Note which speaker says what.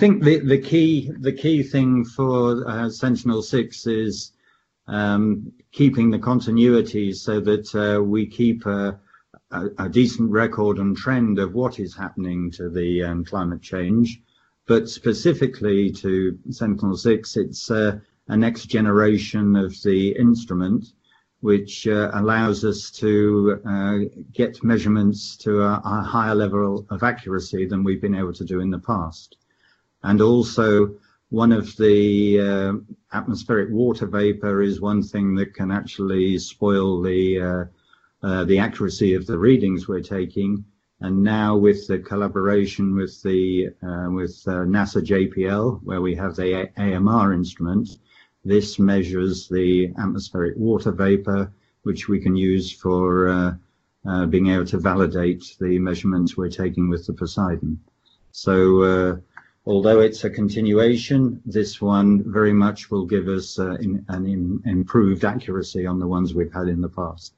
Speaker 1: think the, the key the key thing for uh, Sentinel Six is um, keeping the continuity so that uh, we keep a, a, a, decent record and trend of what is happening to the um, climate change. But specifically to Sentinel Six, it's uh, a next generation of the instrument which uh, allows us to uh, get measurements to a, a, higher level of accuracy than we've been able to do in the past. And also, one of the uh, atmospheric water vapor is one thing that can actually spoil the uh, uh, the accuracy of the readings we're taking. And now with the collaboration with the uh, with NASA JPL, where we have the AMR instrument, this measures the atmospheric water vapor, which we can use for uh, uh, being able to validate the measurements we're taking with the Poseidon. So uh, although it's a continuation, this one very much will give us uh, an improved accuracy on the ones we've had in the past.